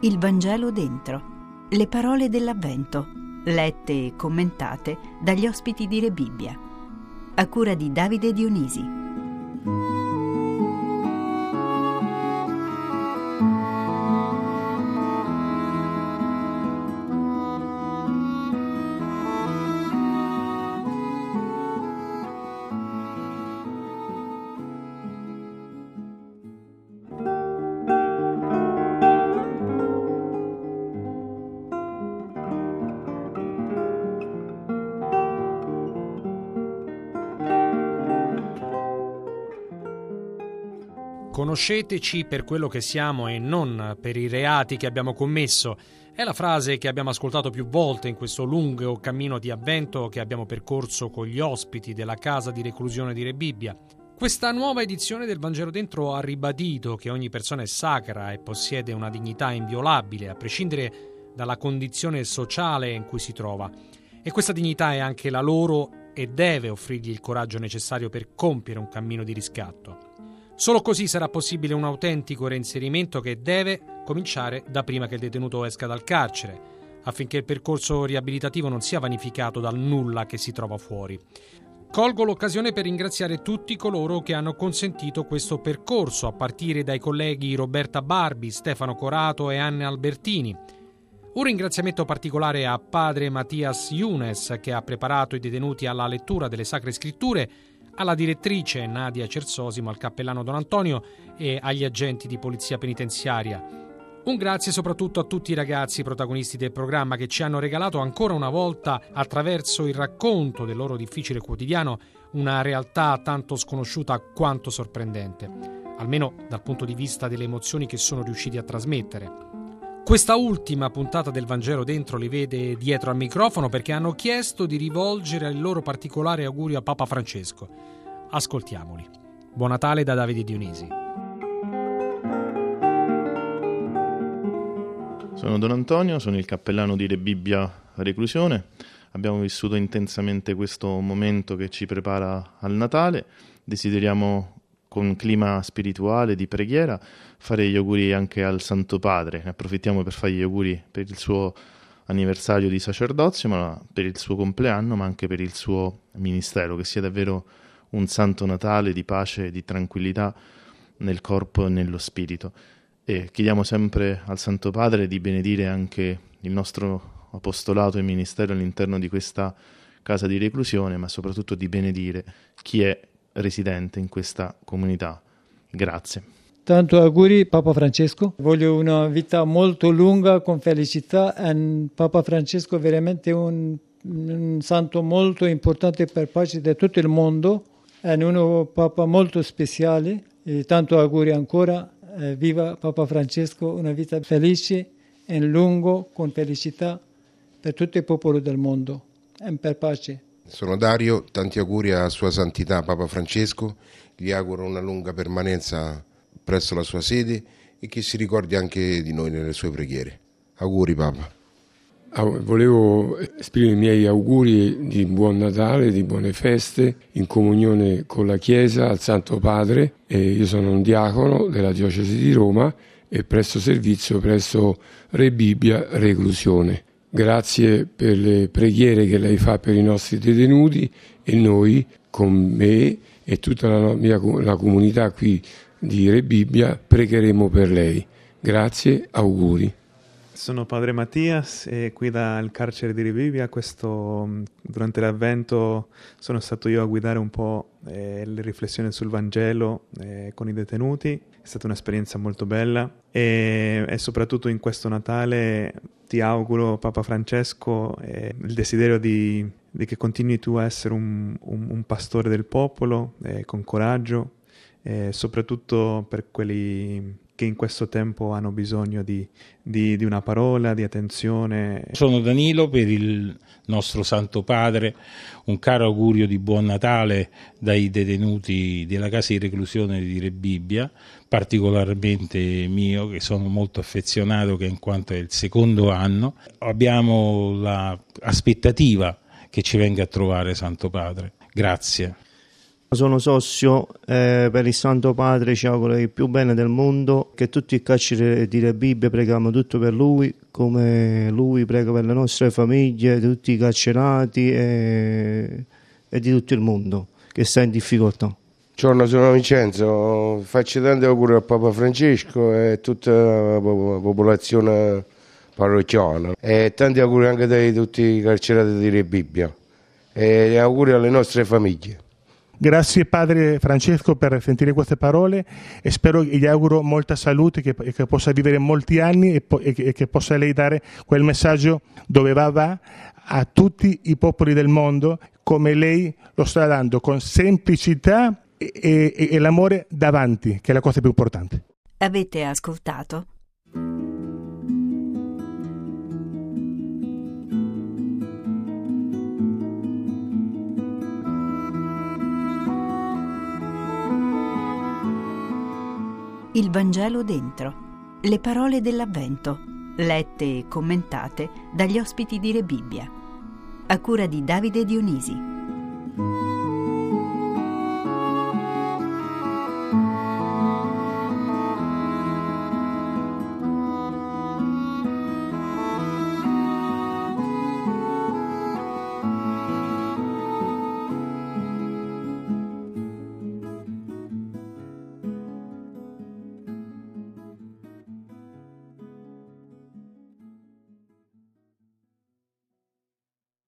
Il Vangelo dentro. Le parole dell'Avvento, lette e commentate dagli ospiti di Re Bibbia. A cura di Davide Dionisi. Conosceteci per quello che siamo e non per i reati che abbiamo commesso. È la frase che abbiamo ascoltato più volte in questo lungo cammino di avvento che abbiamo percorso con gli ospiti della casa di reclusione di Re Bibbia. Questa nuova edizione del Vangelo Dentro ha ribadito che ogni persona è sacra e possiede una dignità inviolabile, a prescindere dalla condizione sociale in cui si trova. E questa dignità è anche la loro e deve offrirgli il coraggio necessario per compiere un cammino di riscatto. Solo così sarà possibile un autentico reinserimento che deve cominciare da prima che il detenuto esca dal carcere, affinché il percorso riabilitativo non sia vanificato dal nulla che si trova fuori. Colgo l'occasione per ringraziare tutti coloro che hanno consentito questo percorso, a partire dai colleghi Roberta Barbi, Stefano Corato e Anne Albertini. Un ringraziamento particolare a padre Mattias Younes che ha preparato i detenuti alla lettura delle Sacre Scritture alla direttrice Nadia Cersosimo, al cappellano Don Antonio e agli agenti di polizia penitenziaria. Un grazie soprattutto a tutti i ragazzi protagonisti del programma che ci hanno regalato ancora una volta, attraverso il racconto del loro difficile quotidiano, una realtà tanto sconosciuta quanto sorprendente, almeno dal punto di vista delle emozioni che sono riusciti a trasmettere. Questa ultima puntata del Vangelo dentro li vede dietro al microfono perché hanno chiesto di rivolgere il loro particolare augurio a Papa Francesco. Ascoltiamoli. Buon Natale da Davide Dionisi. Sono Don Antonio, sono il cappellano di Re Bibbia Reclusione. Abbiamo vissuto intensamente questo momento che ci prepara al Natale. Desideriamo con clima spirituale di preghiera, fare gli auguri anche al Santo Padre. Ne approfittiamo per fare gli auguri per il suo anniversario di sacerdozio, ma per il suo compleanno, ma anche per il suo ministero, che sia davvero un santo Natale di pace e di tranquillità nel corpo e nello spirito. E chiediamo sempre al Santo Padre di benedire anche il nostro apostolato e ministero all'interno di questa casa di reclusione, ma soprattutto di benedire chi è residente in questa comunità. Grazie. Tanto auguri Papa Francesco, voglio una vita molto lunga con felicità e Papa Francesco è veramente un, un santo molto importante per pace di tutto il mondo, è un Papa molto speciale e tanto auguri ancora, eh, viva Papa Francesco, una vita felice e lungo con felicità per tutto il popolo del mondo e per pace. Sono Dario, tanti auguri a Sua Santità Papa Francesco, gli auguro una lunga permanenza presso la sua sede e che si ricordi anche di noi nelle sue preghiere. Auguri Papa. Volevo esprimere i miei auguri di buon Natale, di buone feste, in comunione con la Chiesa, al Santo Padre. E io sono un diacono della diocesi di Roma e presto servizio presso Re Bibbia Reclusione. Grazie per le preghiere che lei fa per i nostri detenuti e noi con me e tutta la, mia, la comunità qui di Re Bibbia pregheremo per lei. Grazie, auguri. Sono padre Mattias e qui dal carcere di Rivivia. Questo, durante l'avvento sono stato io a guidare un po' eh, le riflessioni sul Vangelo eh, con i detenuti. È stata un'esperienza molto bella e, e soprattutto in questo Natale ti auguro, Papa Francesco, eh, il desiderio di, di, che continui tu a essere un, un, un pastore del popolo eh, con coraggio, eh, soprattutto per quelli che in questo tempo hanno bisogno di, di, di, una parola, di attenzione. Sono Danilo per il nostro Santo Padre, un caro augurio di buon Natale dai detenuti della casa di reclusione di Re Bibbia, particolarmente mio che sono molto affezionato che in quanto è il secondo anno. Abbiamo l'aspettativa che ci venga a trovare Santo Padre. Grazie. Sono Sossio e per il Santo Padre ci auguro il più bene del mondo, che tutti i carceri di Bibbia preghiamo tutto per lui, come lui prega per le nostre famiglie, tutti i carcerati e, e di tutto il mondo che sta in difficoltà. Buongiorno, sono Vincenzo, faccio tanti auguri a Papa Francesco e a tutta la popolazione parrocchiana e tanti auguri anche a tutti i carcerati di Re Bibbia e auguri alle nostre famiglie. Grazie Padre Francesco per sentire queste parole e spero gli auguro molta salute, che, che possa vivere molti anni e, po- e, che, e, che, possa lei dare quel messaggio dove va, va a tutti i popoli del mondo come lei lo sta dando con semplicità e, e l'amore davanti, che è la cosa più importante. Avete ascoltato? Il Vangelo dentro. Le parole dell'Avvento, lette e commentate dagli ospiti di Re Bibbia. A cura di Davide Dionisi.